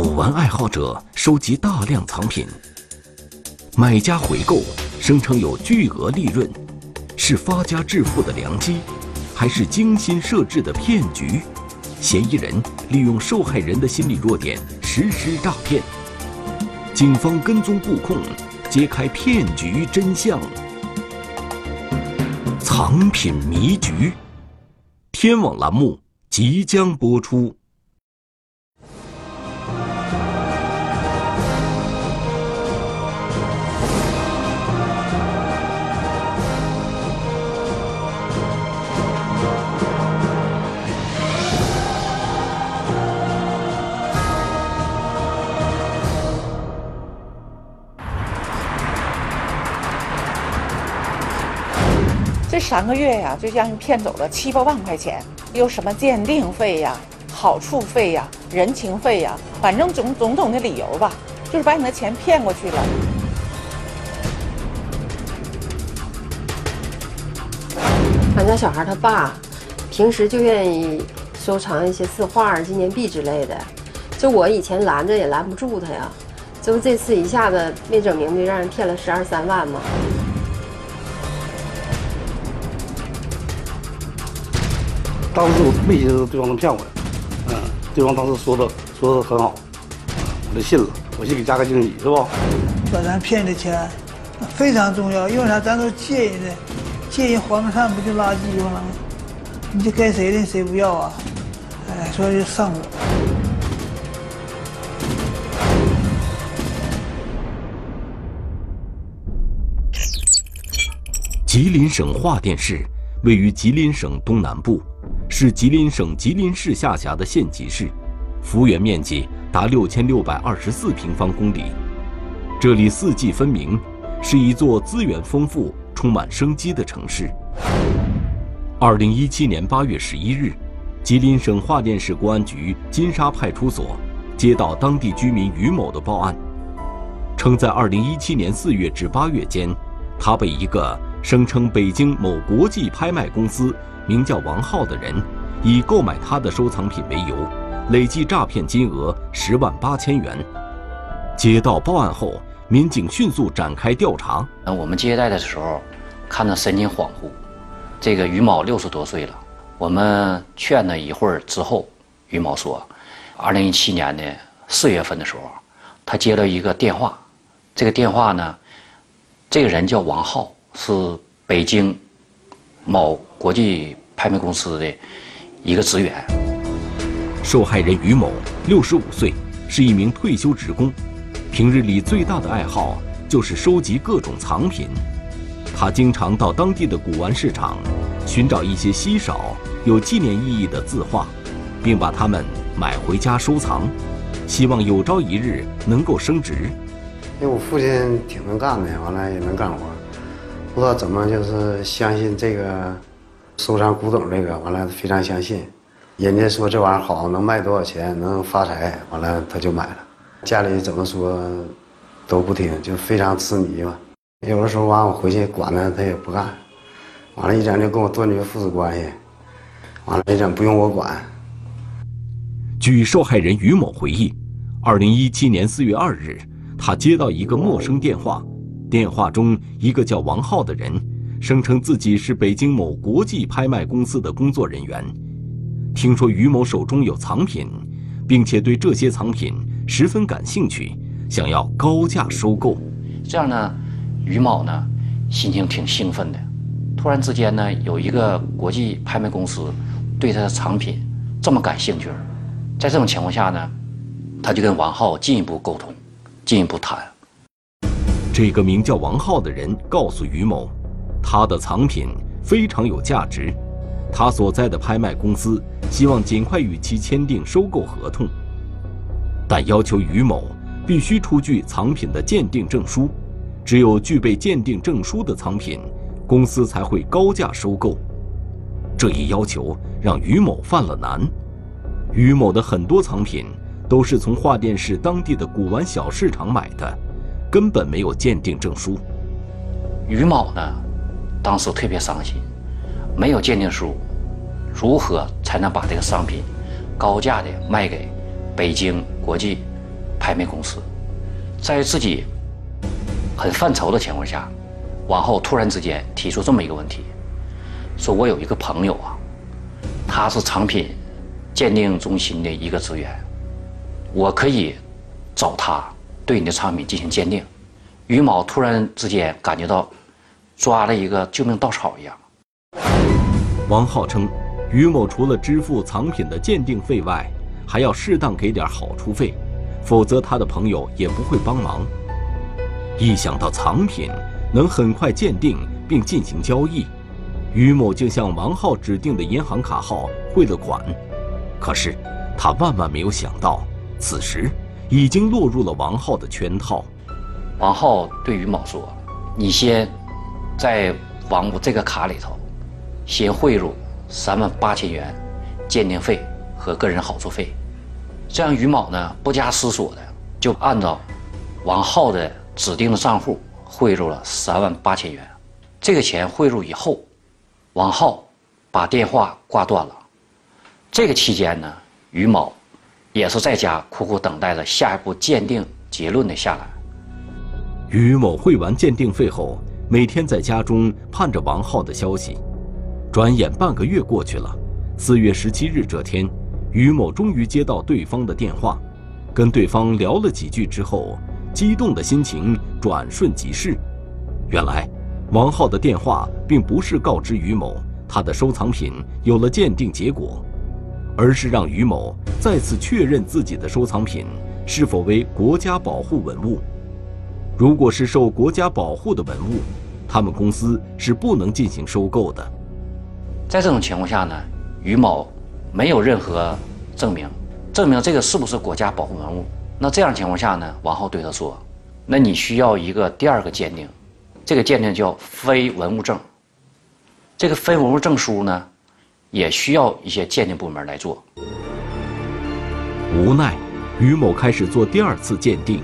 古玩爱好者收集大量藏品，买家回购，声称有巨额利润，是发家致富的良机，还是精心设置的骗局？嫌疑人利用受害人的心理弱点实施诈骗，警方跟踪布控，揭开骗局真相。藏品迷局，天网栏目即将播出。这三个月呀，就让人骗走了七八万块钱，有什么鉴定费呀、好处费呀、人情费呀，反正种种种的理由吧，就是把你的钱骗过去了。俺家小孩他爸，平时就愿意收藏一些字画、纪念币之类的，就我以前拦着也拦不住他呀，这不这次一下子没整明白，让人骗了十二三万吗？当时我没寻思对方能骗我，嗯，对方当时说的说的很好，我就信了，我去给加个惊喜是吧？把咱骗的钱非常重要，因为啥？咱都借人的，借人还不上不就垃圾用了吗？你这该谁的谁不要啊？哎，所以就上我。吉林省桦甸市位于吉林省东南部，是吉林省吉林市下辖的县级市，幅员面积达六千六百二十四平方公里。这里四季分明，是一座资源丰富、充满生机的城市。二零一七年八月十一日，吉林省桦甸市公安局金沙派出所接到当地居民于某的报案，称在二零一七年四月至八月间，他被一个声称北京某国际拍卖公司名叫王浩的人，以购买他的收藏品为由，累计诈骗金额十万八千元。接到报案后，民警迅速展开调查。那，我们接待的时候，看着神情恍惚。这个于某六十多岁了，我们劝了一会儿之后，于某说，二零一七年的四月份的时候，他接了一个电话，这个电话呢，这个人叫王浩，是北京某国际拍卖公司的一个职员。受害人于某六十五岁，是一名退休职工，平日里最大的爱好就是收集各种藏品。他经常到当地的古玩市场，寻找一些稀少、有纪念意义的字画，并把它们买回家收藏，希望有朝一日能够升值。因为我父亲挺能干的，完了也能干活，不知道怎么就是相信这个收藏古董这个，完了非常相信，人家说这玩意儿好，能卖多少钱，能发财，完了他就买了。家里怎么说都不听，就非常痴迷吧。有的时候完我回去管他，他也不干，完了，一整就跟我断绝父子关系，完了，一整不用我管。据受害人于某回忆，二零一七年四月二日，他接到一个陌生电话，电话中一个叫王浩的人，声称自己是北京某国际拍卖公司的工作人员，听说于某手中有藏品，并且对这些藏品十分感兴趣，想要高价收购。这样呢？于某呢，心情挺兴奋的。突然之间呢，有一个国际拍卖公司对他的藏品这么感兴趣，在这种情况下呢，他就跟王浩进一步沟通，进一步谈。这个名叫王浩的人告诉于某，他的藏品非常有价值，他所在的拍卖公司希望尽快与其签订收购合同，但要求于某必须出具藏品的鉴定证书。只有具备鉴定证书的藏品，公司才会高价收购。这一要求让于某犯了难。于某的很多藏品都是从桦甸市当地的古玩小市场买的，根本没有鉴定证书。于某呢，当时特别伤心，没有鉴定书，如何才能把这个商品高价的卖给北京国际拍卖公司，在自己很犯愁的情况下，往后突然之间提出这么一个问题，说我有一个朋友啊，他是藏品鉴定中心的一个职员，我可以找他对你的藏品进行鉴定。于某突然之间感觉到抓了一个救命稻草一样。王浩称，于某除了支付藏品的鉴定费外，还要适当给点好处费，否则他的朋友也不会帮忙。一想到藏品能很快鉴定并进行交易，于某就向王浩指定的银行卡号汇了款。可是，他万万没有想到，此时已经落入了王浩的圈套。王浩对于某说：“你先在王这个卡里头，先汇入三万八千元鉴定费和个人好处费。”这样，于某呢不加思索的就按照王浩的指定的账户汇入了三万八千元。这个钱汇入以后，王浩把电话挂断了。这个期间呢，于某也是在家苦苦等待着下一步鉴定结论的下来。于某汇完鉴定费后，每天在家中盼着王浩的消息。转眼半个月过去了，四月十七日这天，于某终于接到对方的电话，跟对方聊了几句之后，激动的心情转瞬即逝。原来，王浩的电话并不是告知于某他的收藏品有了鉴定结果，而是让于某再次确认自己的收藏品是否为国家保护文物。如果是受国家保护的文物，他们公司是不能进行收购的。在这种情况下呢，于某没有任何证明，证明这个是不是国家保护文物。那这样情况下呢，王浩对他说：“那你需要一个第二个鉴定，这个鉴定叫非文物证。这个非文物证书呢，也需要一些鉴定部门来做。”无奈，于某开始做第二次鉴定。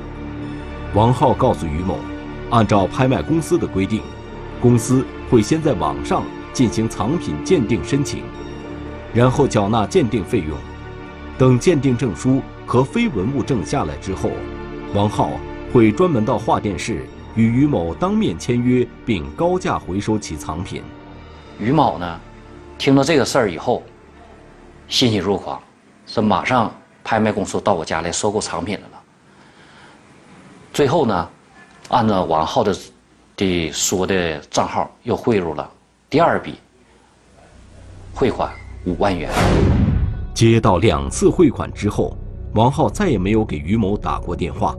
王浩告诉于某，按照拍卖公司的规定，公司会先在网上进行藏品鉴定申请，然后缴纳鉴定费用。等鉴定证书和非文物证下来之后，王浩会专门到画店室与于某当面签约，并高价回收其藏品。于某呢，听到这个事儿以后，欣喜若狂，说马上拍卖公司到我家来收购藏品来了。最后呢，按照王浩的的说的账号又汇入了第二笔汇款五万元。接到两次汇款之后，王浩再也没有给于某打过电话。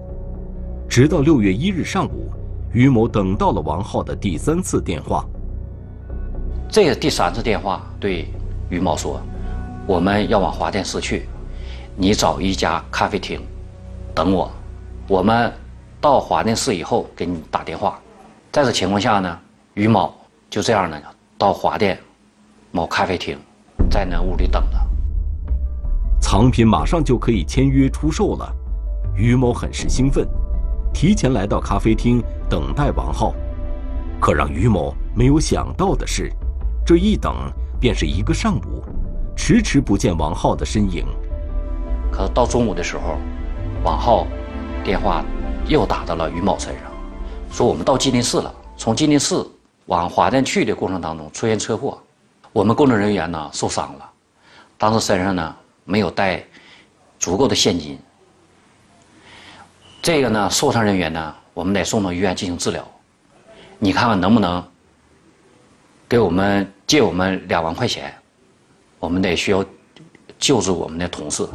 直到六月一日上午，于某等到了王浩的第三次电话。这第三次电话对于某说：“我们要往华电市去，你找一家咖啡厅等我，我们。”到华电市以后给你打电话，在这情况下呢，于某就这样呢到华电某咖啡厅，在那屋里等着。藏品马上就可以签约出售了，于某很是兴奋，提前来到咖啡厅等待王浩。可让于某没有想到的是，这一等便是一个上午，迟迟不见王浩的身影。可到中午的时候，王浩电话。又打到了于某身上，说我们到吉林市了。从吉林市往华店去的过程当中出现车祸，我们工作人员呢受伤了，当时身上呢没有带足够的现金。这个呢受伤人员呢，我们得送到医院进行治疗。你看看能不能给我们借我们两万块钱？我们得需要救助我们的同事。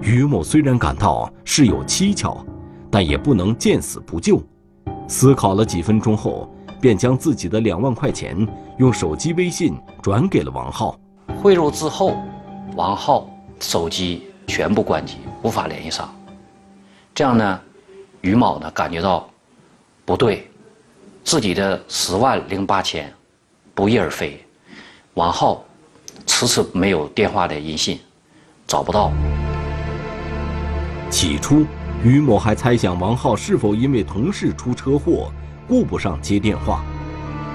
于某虽然感到事有蹊跷。但也不能见死不救。思考了几分钟后，便将自己的两万块钱用手机微信转给了王浩。汇入之后，王浩手机全部关机，无法联系上。这样呢，于某呢感觉到不对，自己的十万零八千不翼而飞。王浩迟迟没有电话的音信，找不到。起初。于某还猜想王浩是否因为同事出车祸，顾不上接电话。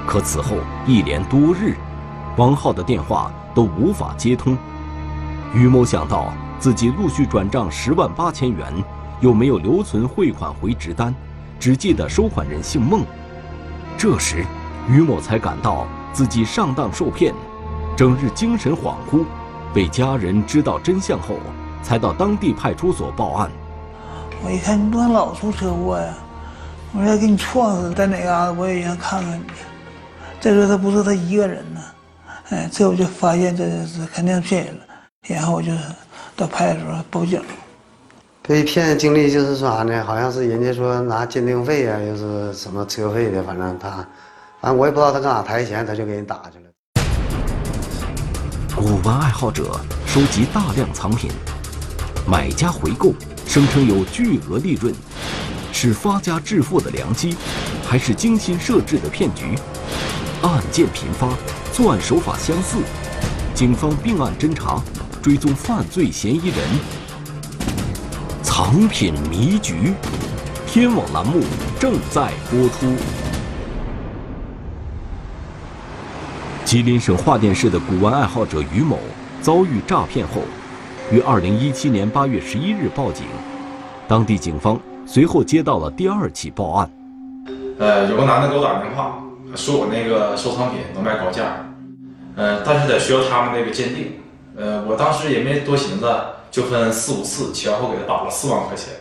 可此后一连多日，王浩的电话都无法接通。于某想到自己陆续转账十万八千元，又没有留存汇款回执单，只记得收款人姓孟。这时，于某才感到自己上当受骗，整日精神恍惚。被家人知道真相后，才到当地派出所报案。我一看你不能老出车祸呀，我要给你撞死在哪嘎达，我也想看看你。再说他不是他一个人呢，哎，这我就发现这是肯定骗人了，然后我就到派出所报警。被骗经历就是说啥呢？好像是人家说拿鉴定费呀，又是什么车费的，反正他，反正我也不知道他搁哪抬钱，他就给人打去了。古玩爱好者收集大量藏品，买家回购，声称有巨额利润，是发家致富的良机，还是精心设置的骗局？案件频发，作案手法相似，警方并案侦查，追踪犯罪嫌疑人。藏品迷局，天网栏目正在播出。吉林省桦甸市的古玩爱好者于某遭遇诈骗后，于二零一七年八月十一日报警。当地警方随后接到了第二起报案。呃，有个男的给我打电话，说我那个收藏品能卖高价，呃，但是得需要他们那个鉴定。呃，我当时也没多寻思，就分四五次，前后给他打了四万块钱。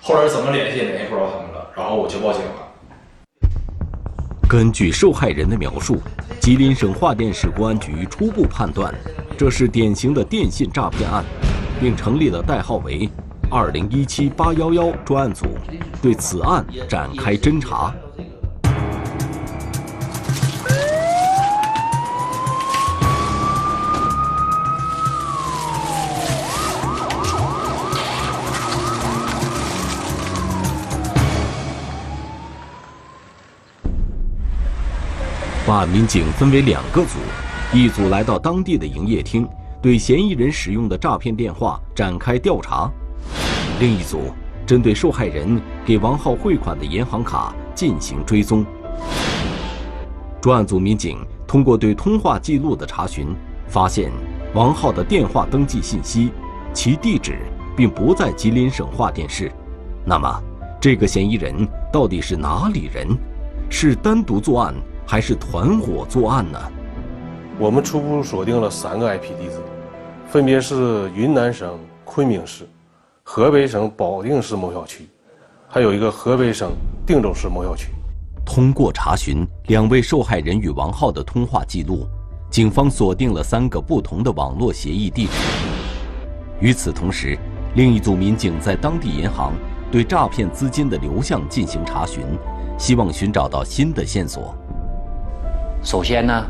后来怎么联系也联系不着他们了，然后我就报警了。根据受害人的描述，吉林省桦甸市公安局初步判断，这是典型的电信诈骗案，并成立了代号为“二零一七八幺幺”专案组，对此案展开侦查。办案民警分为两个组，一组来到当地的营业厅，对嫌疑人使用的诈骗电话展开调查；另一组针对受害人给王浩汇款的银行卡进行追踪。专案组民警通过对通话记录的查询，发现王浩的电话登记信息，其地址并不在吉林省桦甸市。那么，这个嫌疑人到底是哪里人？是单独作案？还是团伙作案呢？我们初步锁定了三个 IP 地址，分别是云南省昆明市、河北省保定市某小区，还有一个河北省定州市某小区。通过查询两位受害人与王浩的通话记录，警方锁定了三个不同的网络协议地址。与此同时，另一组民警在当地银行对诈骗资金的流向进行查询，希望寻找到新的线索。首先呢，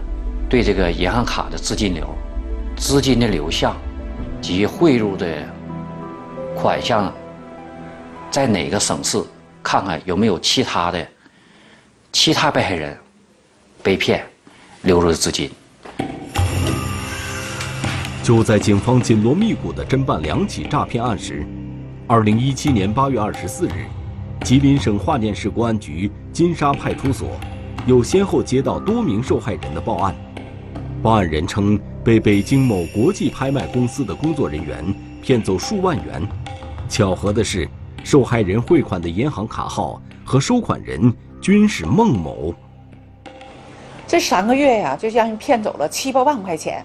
对这个银行卡的资金流、资金的流向及汇入的款项，在哪个省市，看看有没有其他的其他被害人被骗流入的资金。就在警方紧锣密鼓地侦办两起诈骗案时，二零一七年八月二十四日，吉林省桦甸市公安局金沙派出所。又先后接到多名受害人的报案，报案人称被北京某国际拍卖公司的工作人员骗走数万元。巧合的是，受害人汇款的银行卡号和收款人均是孟某。这三个月呀，就让人骗走了七八万块钱。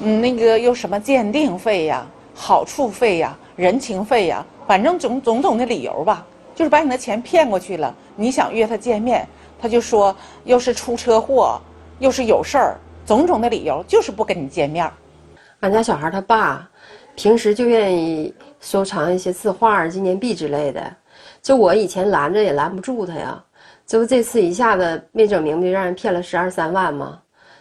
嗯，那个又什么鉴定费呀、好处费呀、人情费呀，反正种种种的理由吧，就是把你的钱骗过去了。你想约他见面。他就说，又是出车祸，又是有事儿，种种的理由就是不跟你见面。俺家小孩他爸，平时就愿意收藏一些字画、纪念币之类的。就我以前拦着也拦不住他呀，这不这次一下子没整明白，让人骗了十二三万吗？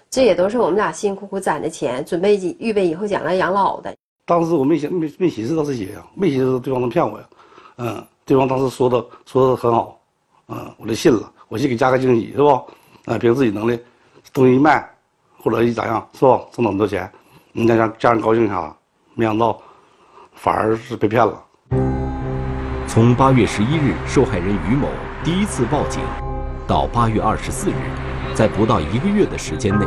这也都是我们俩辛辛苦苦攒的钱，准备预备以后将来养老的。当时我没想没没寻思到这些呀，没寻思对方能骗我呀。嗯，对方当时说的说的很好，嗯，我就信了。我去给加个惊喜是不？啊，凭自己能力，东西一卖，或者一咋样是不？挣那么多钱，你家让家人高兴一下，没想到反而是被骗了。从八月十一日受害人于某第一次报警，到八月二十四日，在不到一个月的时间内，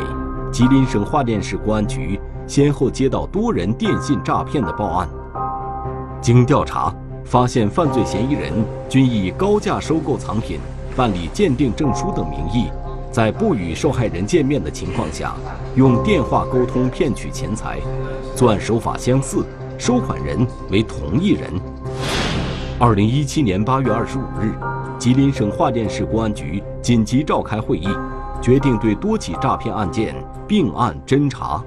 吉林省桦甸市公安局先后接到多人电信诈骗的报案。经调查，发现犯罪嫌疑人均以高价收购藏品、办理鉴定证书等名义，在不与受害人见面的情况下，用电话沟通骗取钱财。作案手法相似，收款人为同一人。二零一七年八月二十五日，吉林省桦甸市公安局紧急召开会议，决定对多起诈骗案件并案侦查。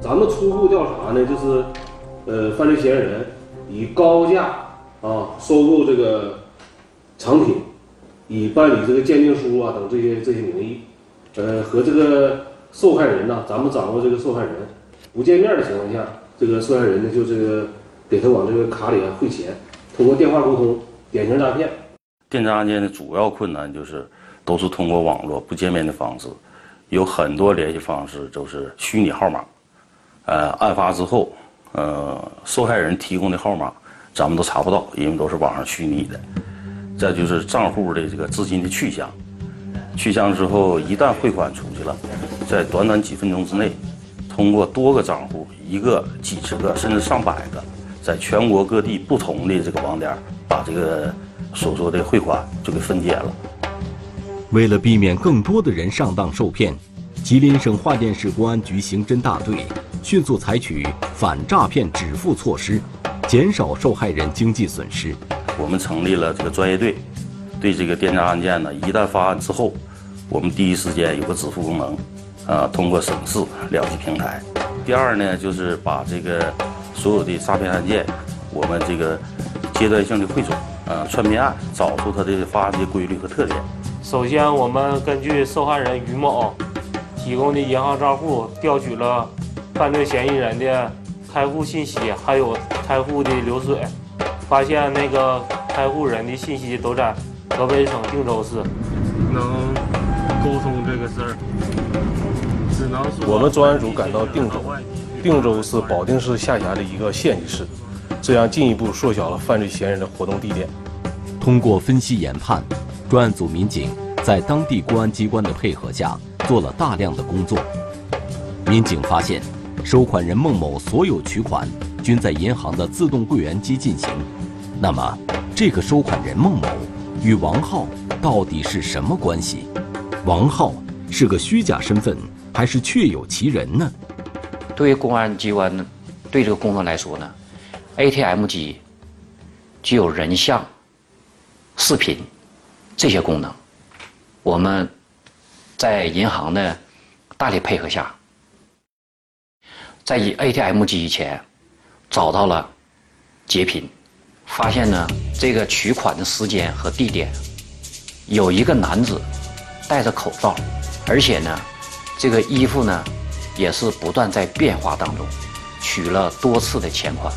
咱们初步调查呢，就是，呃，犯罪嫌疑人以高价啊收购这个藏品，以办理这个鉴定书啊等这些这些名义，呃，和这个受害人呢，咱们掌握这个受害人不见面的情况下，这个受害人呢就这个给他往这个卡里啊汇钱，通过电话沟通，典型诈骗。电诈案件的主要困难就是都是通过网络不见面的方式，有很多联系方式都是虚拟号码。呃，案发之后，呃，受害人提供的号码咱们都查不到，因为都是网上虚拟的。再就是账户的这个资金的去向，去向之后一旦汇款出去了，在短短几分钟之内，通过多个账户，一个、几十个甚至上百个，在全国各地不同的这个网点，把这个所说的汇款就给分解了。为了避免更多的人上当受骗，吉林省桦甸市公安局刑侦大队。迅速采取反诈骗止付措施，减少受害人经济损失。我们成立了这个专业队，对这个电诈案件呢，一旦发案之后，我们第一时间有个止付功能，啊，通过省市两级平台。第二呢，就是把这个所有的诈骗案件，我们这个阶段性的汇总，啊，串并案，找出它的发案的规律和特点。首先，我们根据受害人于某提供的银行账户调取了。犯罪嫌疑人的开户信息，还有开户的流水，发现那个开户人的信息都在河北省定州市。能沟通这个事儿，只能我们专案组赶到定州，定州是保定市下辖的一个县级市，这样进一步缩小了犯罪嫌疑人的活动地点。通过分析研判，专案组民警在当地公安机关的配合下，做了大量的工作。民警发现。收款人孟某所有取款均在银行的自动柜员机进行，那么这个收款人孟某与王浩到底是什么关系？王浩是个虚假身份还是确有其人呢？对于公安机关，对这个工作来说呢，ATM 机具有人像、视频这些功能，我们在银行的大力配合下。在 ATM 机以前找到了截屏，发现呢这个取款的时间和地点有一个男子戴着口罩，而且呢这个衣服呢也是不断在变化当中，取了多次的钱款。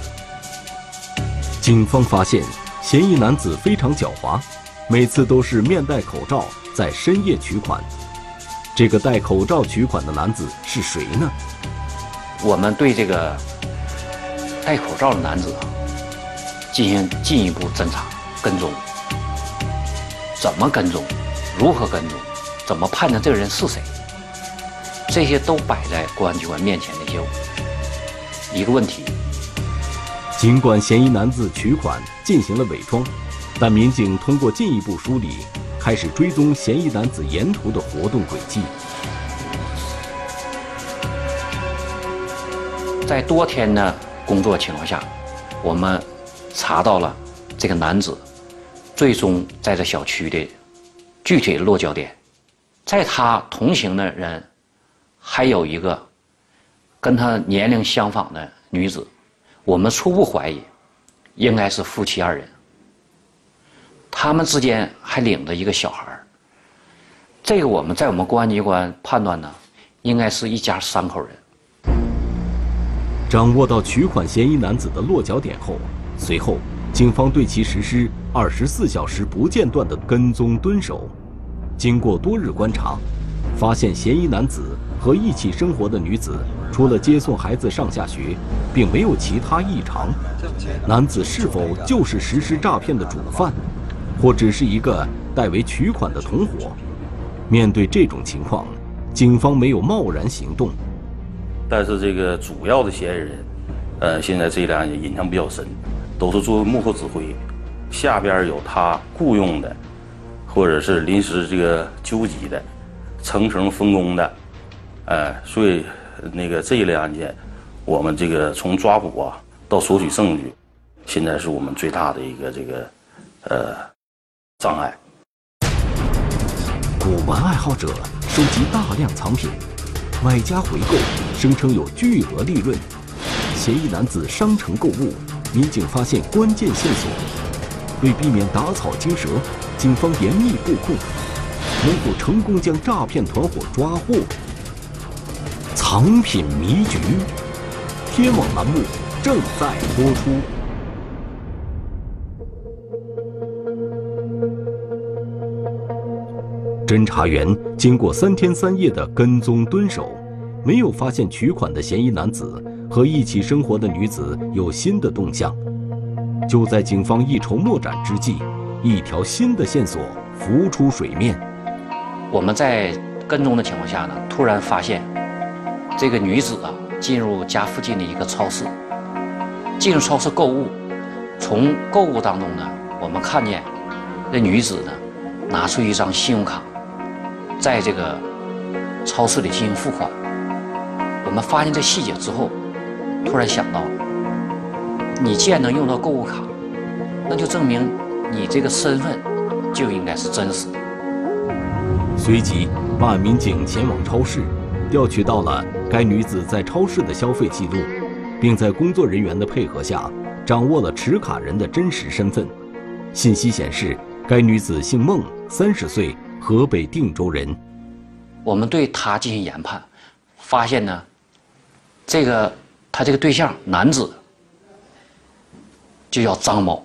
警方发现嫌疑男子非常狡猾，每次都是面戴口罩在深夜取款。这个戴口罩取款的男子是谁呢？我们对这个戴口罩的男子进行进一步侦查跟踪，怎么跟踪，如何跟踪，怎么判断这个人是谁，这些都摆在公安机关面前的一些一个问题。尽管嫌疑男子取款进行了伪装，但民警通过进一步梳理，开始追踪嫌疑男子沿途的活动轨迹。在多天呢工作情况下，我们查到了这个男子最终在这小区的具体落脚点，在他同行的人还有一个跟他年龄相仿的女子，我们初步怀疑应该是夫妻二人，他们之间还领着一个小孩这个我们在我们公安机关判断呢，应该是一家三口人。掌握到取款嫌疑男子的落脚点后，随后警方对其实施二十四小时不间断的跟踪蹲守。经过多日观察，发现嫌疑男子和一起生活的女子除了接送孩子上下学，并没有其他异常。男子是否就是实施诈骗的主犯，或只是一个代为取款的同伙？面对这种情况，警方没有贸然行动。但是这个主要的嫌疑人，呃，现在这两人印象比较深，都是作为幕后指挥，下边有他雇佣的，或者是临时这个纠集的，层层分工的，哎，所以那个这一类案件，我们这个从抓捕啊到索取证据，现在是我们最大的一个这个呃障碍。古玩爱好者收集大量藏品，买家回购，声称有巨额利润。嫌疑男子商城购物，民警发现关键线索。为避免打草惊蛇，警方严密布控，能否成功将诈骗团伙抓获？藏品迷局，天网栏目正在播出。侦查员经过三天三夜的跟踪蹲守，没有发现取款的嫌疑男子和一起生活的女子有新的动向。就在警方一筹莫展之际，一条新的线索浮出水面。我们在跟踪的情况下呢，突然发现这个女子啊进入家附近的一个超市，进入超市购物。从购物当中呢，我们看见这女子呢拿出一张信用卡。在这个超市里进行付款，我们发现这细节之后，突然想到，你既然能用到购物卡，那就证明你这个身份就应该是真实的。随即，办案民警前往超市，调取到了该女子在超市的消费记录，并在工作人员的配合下，掌握了持卡人的真实身份。信息显示，该女子姓孟，三十岁。河北定州人，我们对他进行研判，发现呢，这个他这个对象男子就叫张某，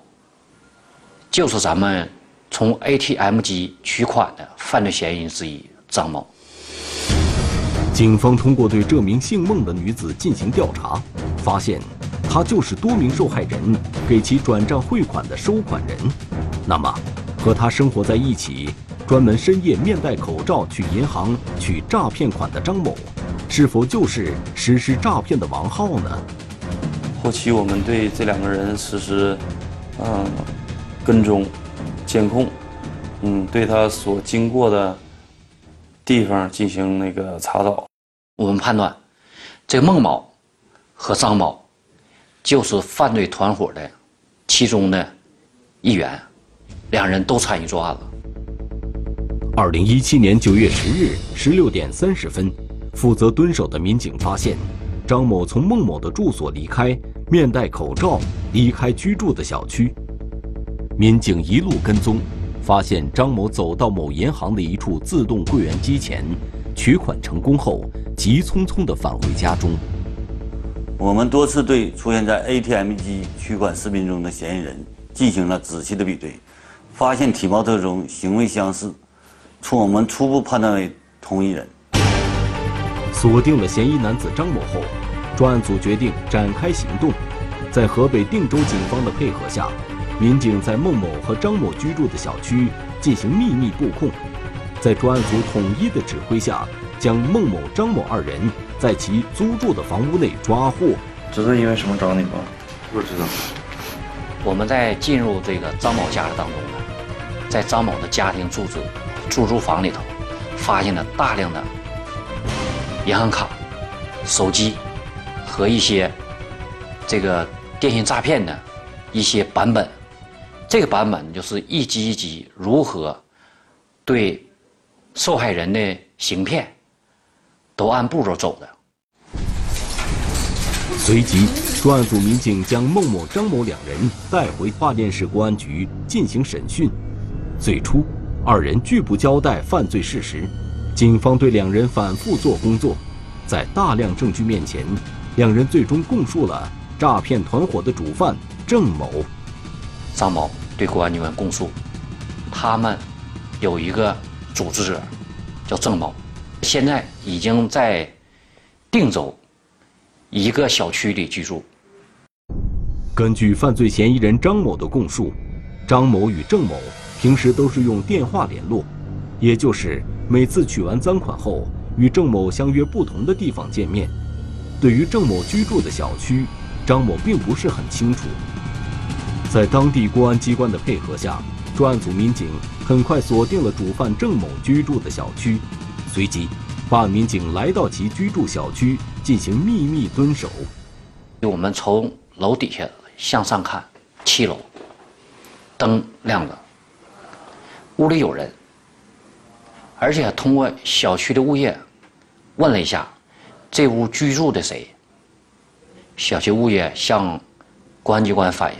就是咱们从 ATM 机取款的犯罪嫌疑人之一张某。警方通过对这名姓孟的女子进行调查，发现她就是多名受害人给其转账汇款的收款人。那么，和她生活在一起。专门深夜面戴口罩去银行取诈骗款的张某，是否就是实施诈骗的王浩呢？后期我们对这两个人实施，嗯，跟踪、监控，嗯，对他所经过的地方进行那个查找。我们判断，这孟某和张某就是犯罪团伙的其中的一员，两人都参与作案了。二零一七年九月十日十六点三十分，负责蹲守的民警发现，张某从孟某的住所离开，面戴口罩离开居住的小区。民警一路跟踪，发现张某走到某银行的一处自动柜员机前，取款成功后，急匆匆地返回家中。我们多次对出现在 ATM 机取款视频中的嫌疑人进行了仔细的比对，发现体貌特征、行为相似。从我们初步判断为同一人。锁定了嫌疑男子张某后，专案组决定展开行动。在河北定州警方的配合下，民警在孟某和张某居住的小区进行秘密布控，在专案组统一的指挥下，将孟某、张某二人在其租住的房屋内抓获。知道因为什么找你吗？不知道。我们在进入这个张某家的当中呢，在张某的家庭住址。出租房里头，发现了大量的银行卡、手机和一些这个电信诈骗的一些版本。这个版本就是一级一级如何对受害人的行骗，都按步骤走的。随即，专案组民警将孟某、张某两人带回桦甸市公安局进行审讯。最初。二人拒不交代犯罪事实，警方对两人反复做工作，在大量证据面前，两人最终供述了诈骗团伙的主犯郑某、张某对公安机关供述，他们有一个组织者叫郑某，现在已经在定州一个小区里居住。根据犯罪嫌疑人张某的供述，张某与郑某。平时都是用电话联络，也就是每次取完赃款后，与郑某相约不同的地方见面。对于郑某居住的小区，张某并不是很清楚。在当地公安机关的配合下，专案组民警很快锁定了主犯郑某居住的小区，随即，办案民警来到其居住小区进行秘密蹲守。我们从楼底下向上看，七楼，灯亮了，屋里有人，而且通过小区的物业问了一下，这屋居住的谁？小区物业向公安机关反映，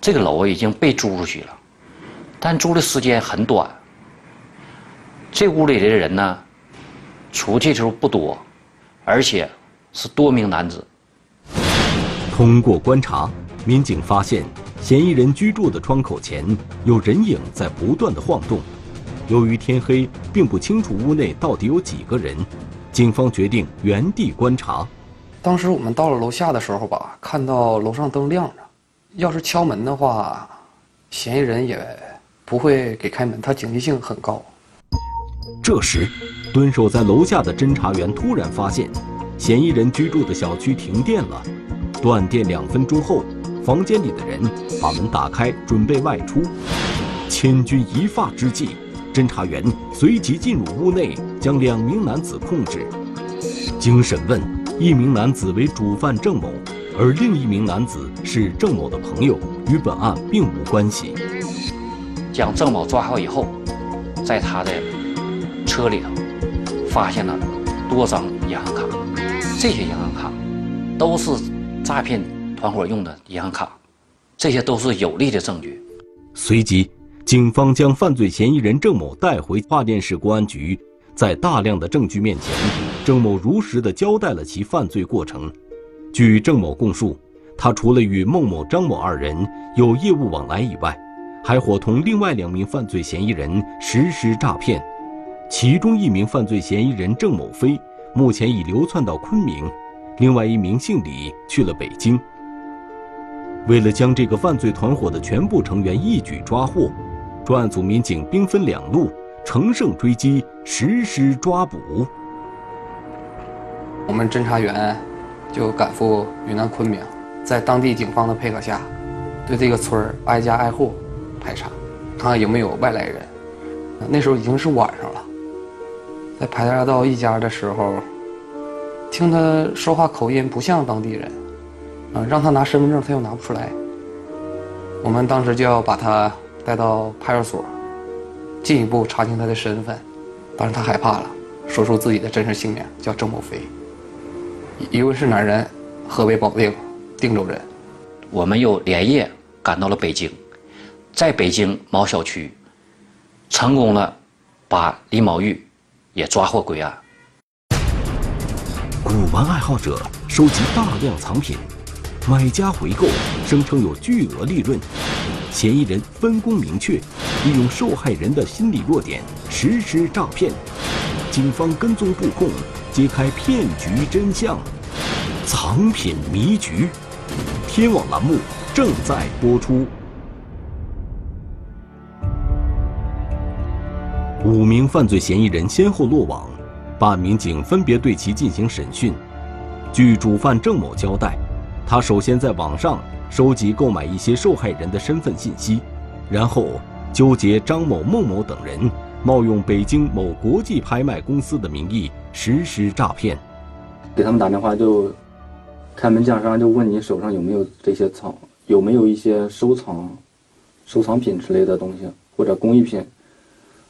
这个楼已经被租出去了，但租的时间很短。这屋里的人呢，出去的时候不多，而且是多名男子。通过观察，民警发现嫌疑人居住的窗口前有人影在不断的晃动。由于天黑，并不清楚屋内到底有几个人，警方决定原地观察。当时我们到了楼下的时候吧，看到楼上灯亮着，要是敲门的话，嫌疑人也不会给开门，他警惕性很高。这时，蹲守在楼下的侦查员突然发现，嫌疑人居住的小区停电了。断电两分钟后，房间里的人把门打开，准备外出。千钧一发之际，侦查员随即进入屋内，将两名男子控制。经审问，一名男子为主犯郑某，而另一名男子是郑某的朋友，与本案并无关系。将郑某抓获以后，在他的车里头发现了多张银行卡，这些银行卡都是。诈骗团伙用的银行卡，这些都是有力的证据。随即，警方将犯罪嫌疑人郑某带回桦甸市公安局，在大量的证据面前，郑某如实的交代了其犯罪过程。据郑某供述，他除了与孟某、张某二人有业务往来以外，还伙同另外两名犯罪嫌疑人实施诈骗。其中一名犯罪嫌疑人郑某飞，目前已流窜到昆明。另外一名姓李去了北京。为了将这个犯罪团伙的全部成员一举抓获，专案组民警兵分两路，乘胜追击，实施抓捕。我们侦查员就赶赴云南昆明，在当地警方的配合下，对这个村儿挨家挨户排查，看看有没有外来人。那时候已经是晚上了，在排查到一家的时候。听他说话口音不像当地人，啊，让他拿身份证他又拿不出来。我们当时就要把他带到派出所，进一步查清他的身份。当时他害怕了，说出自己的真实姓名，叫郑某飞，一位是哪人？河北保定定州人。我们又连夜赶到了北京，在北京某小区，成功了把李某玉也抓获归案。古玩爱好者收集大量藏品，买家回购，声称有巨额利润。嫌疑人分工明确，利用受害人的心理弱点实施诈骗。警方跟踪布控，揭开骗局真相。藏品迷局，天网栏目正在播出。五名犯罪嫌疑人先后落网。办案民警分别对其进行审讯。据主犯郑某交代，他首先在网上收集购买一些受害人的身份信息，然后纠结张某、孟某等人，冒用北京某国际拍卖公司的名义实施诈骗。给他们打电话就开门见山就问你手上有没有这些藏，有没有一些收藏、收藏品之类的东西，或者工艺品，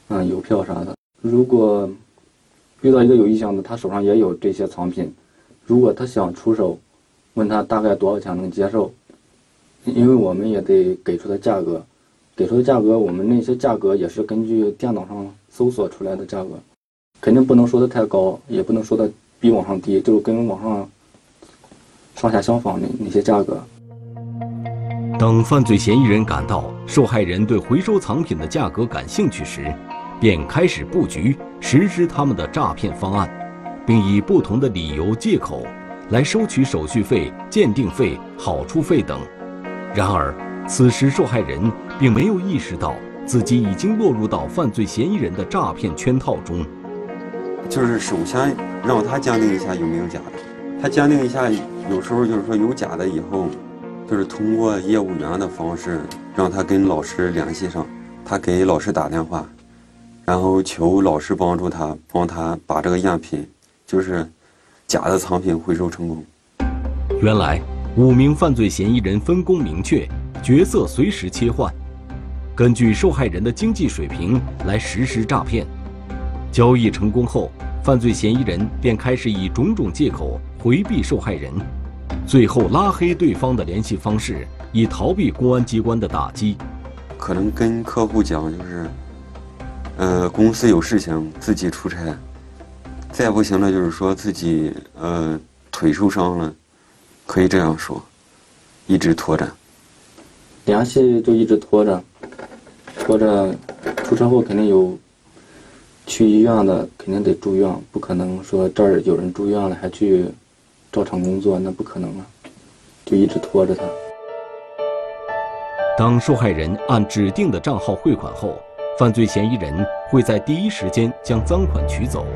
嗯，邮票啥的。如果遇到一个有意向的，他手上也有这些藏品，如果他想出手，问他大概多少钱能接受，因为我们也得给出的价格，给出的价格，我们那些价格也是根据电脑上搜索出来的价格，肯定不能说的太高，也不能说的比网上低，就跟网上上下相仿的那些价格。当犯罪嫌疑人感到受害人对回收藏品的价格感兴趣时，便开始布局实施他们的诈骗方案，并以不同的理由借口来收取手续费、鉴定费、好处费等。然而，此时受害人并没有意识到自己已经落入到犯罪嫌疑人的诈骗圈套中。就是首先让他鉴定一下有没有假的，他鉴定一下，有时候就是说有假的以后，就是通过业务员的方式让他跟老师联系上，他给老师打电话，然后求老师帮助他，帮他把这个赝品，就是假的藏品回收成功。原来五名犯罪嫌疑人分工明确，角色随时切换，根据受害人的经济水平来实施诈骗。交易成功后，犯罪嫌疑人便开始以种种借口回避受害人，最后拉黑对方的联系方式，以逃避公安机关的打击。可能跟客户讲就是，呃，公司有事情自己出差，再不行了就是说自己呃腿受伤了。可以这样说，一直拖着，联系就一直拖着，拖着，出车祸肯定有去医院的，肯定得住院，不可能说这儿有人住院了还去照常工作，那不可能啊，就一直拖着他。当受害人按指定的账号汇款后，犯罪嫌疑人会在第一时间将赃款取走。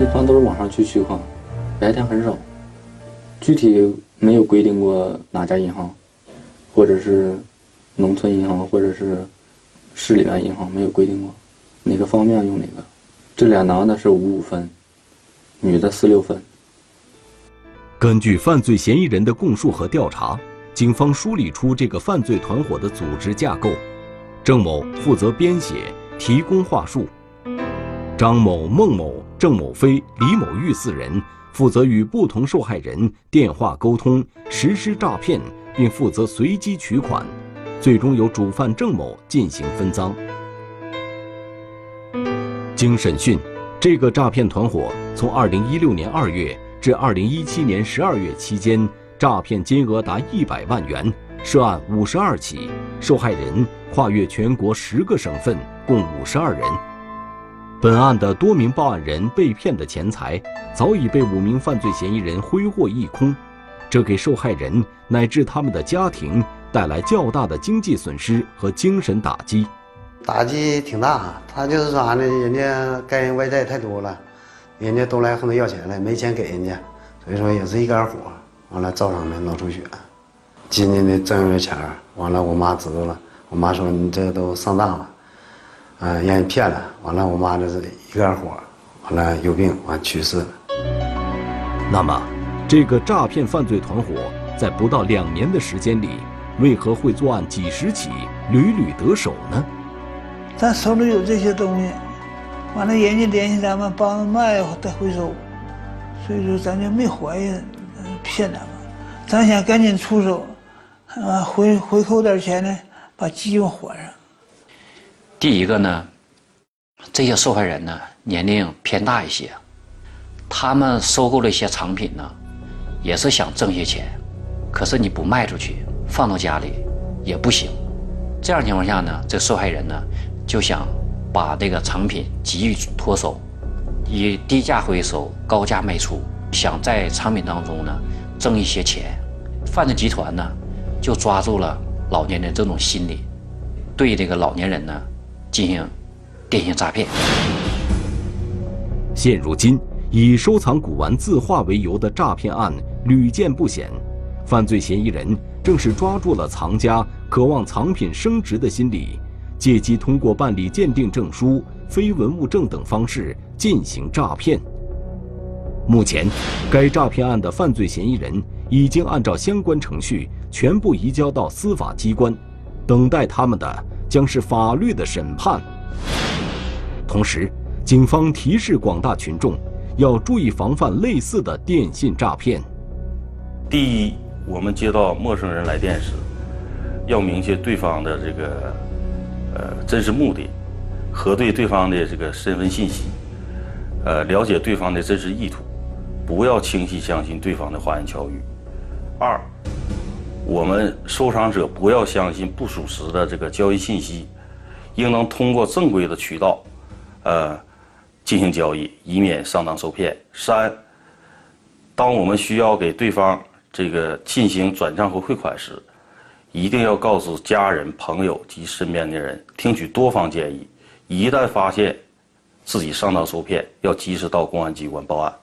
一般都是晚上去取款，白天很少。具体没有规定过哪家银行，或者是农村银行，或者是市里面银行，没有规定过哪个方面用哪个。这俩男的是五五分，女的四六分。根据犯罪嫌疑人的供述和调查，警方梳理出这个犯罪团伙的组织架构：郑某负责编写、提供话术；张某、孟某、郑某飞、李某玉四人。负责与不同受害人电话沟通，实施诈骗，并负责随机取款，最终由主犯郑某进行分赃。经审讯，这个诈骗团伙从2016年2月至2017年12月期间，诈骗金额达100万元，涉案52起，受害人跨越全国十个省份，共52人。本案的多名报案人被骗的钱财早已被五名犯罪嫌疑人挥霍一空，这给受害人乃至他们的家庭带来较大的经济损失和精神打击。打击挺大，他就是啥呢？人家该人外债太多了，人家都来和他要钱了，没钱给人家，所以说也是一杆火，完了造成的脑出血。今年的挣着钱完了我妈知道了，我妈说你这都上当了。嗯，让人骗了，完了，我妈这是一杆火，完了有病，完去世了。那么，这个诈骗犯罪团伙在不到两年的时间里，为何会作案几十起，屡屡得手呢？咱手里有这些东西，完了人家联系咱们帮着卖再回收，所以说咱就没怀疑骗咱们，咱想赶紧出手，啊回回扣点钱呢，把机会还上。第一个呢，这些受害人呢年龄偏大一些，他们收购了一些藏品呢，也是想挣些钱，可是你不卖出去，放到家里也不行。这样情况下呢，这受害人呢就想把这个藏品急于脱手，以低价回收、高价卖出，想在藏品当中呢挣一些钱。犯罪集团呢就抓住了老年人这种心理，对这个老年人呢。进行电信诈骗。现如今，以收藏古玩字画为由的诈骗案屡见不鲜，犯罪嫌疑人正是抓住了藏家渴望藏品升值的心理，借机通过办理鉴定证书、非文物证等方式进行诈骗。目前，该诈骗案的犯罪嫌疑人已经按照相关程序全部移交到司法机关，等待他们的。将是法律的审判。同时，警方提示广大群众要注意防范类似的电信诈骗。第一，我们接到陌生人来电时，要明确对方的这个呃真实目的，核对对方的这个身份信息，呃，了解对方的真实意图，不要轻易相信对方的花言巧语。二。我们收藏者不要相信不属实的这个交易信息，应当通过正规的渠道，呃，进行交易，以免上当受骗。三，当我们需要给对方这个进行转账和汇款时，一定要告诉家人、朋友及身边的人，听取多方建议。一旦发现自己上当受骗，要及时到公安机关报案。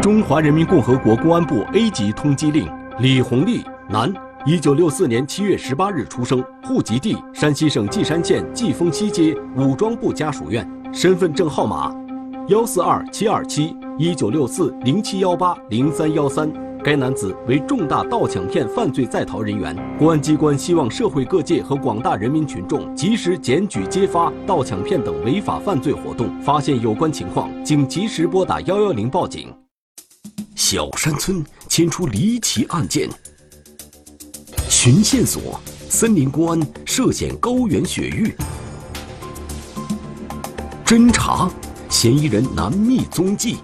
中华人民共和国公安部 A 级通缉令：李红利，男，一九六四年七月十八日出生，户籍地山西省稷山县稷峰西街武装部家属院，身份证号码：幺四二七二七一九六四零七幺八零三幺三。该男子为重大盗抢骗犯罪在逃人员，公安机关希望社会各界和广大人民群众及时检举揭发盗抢骗等违法犯罪活动，发现有关情况，请及时拨打幺幺零报警。小山村牵出离奇案件，寻线索，森林公安涉险高原雪域，侦查，嫌疑人难觅踪迹，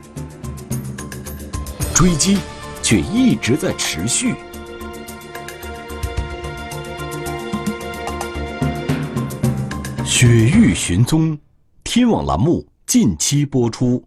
追击。却一直在持续。雪域寻踪，天网栏目近期播出。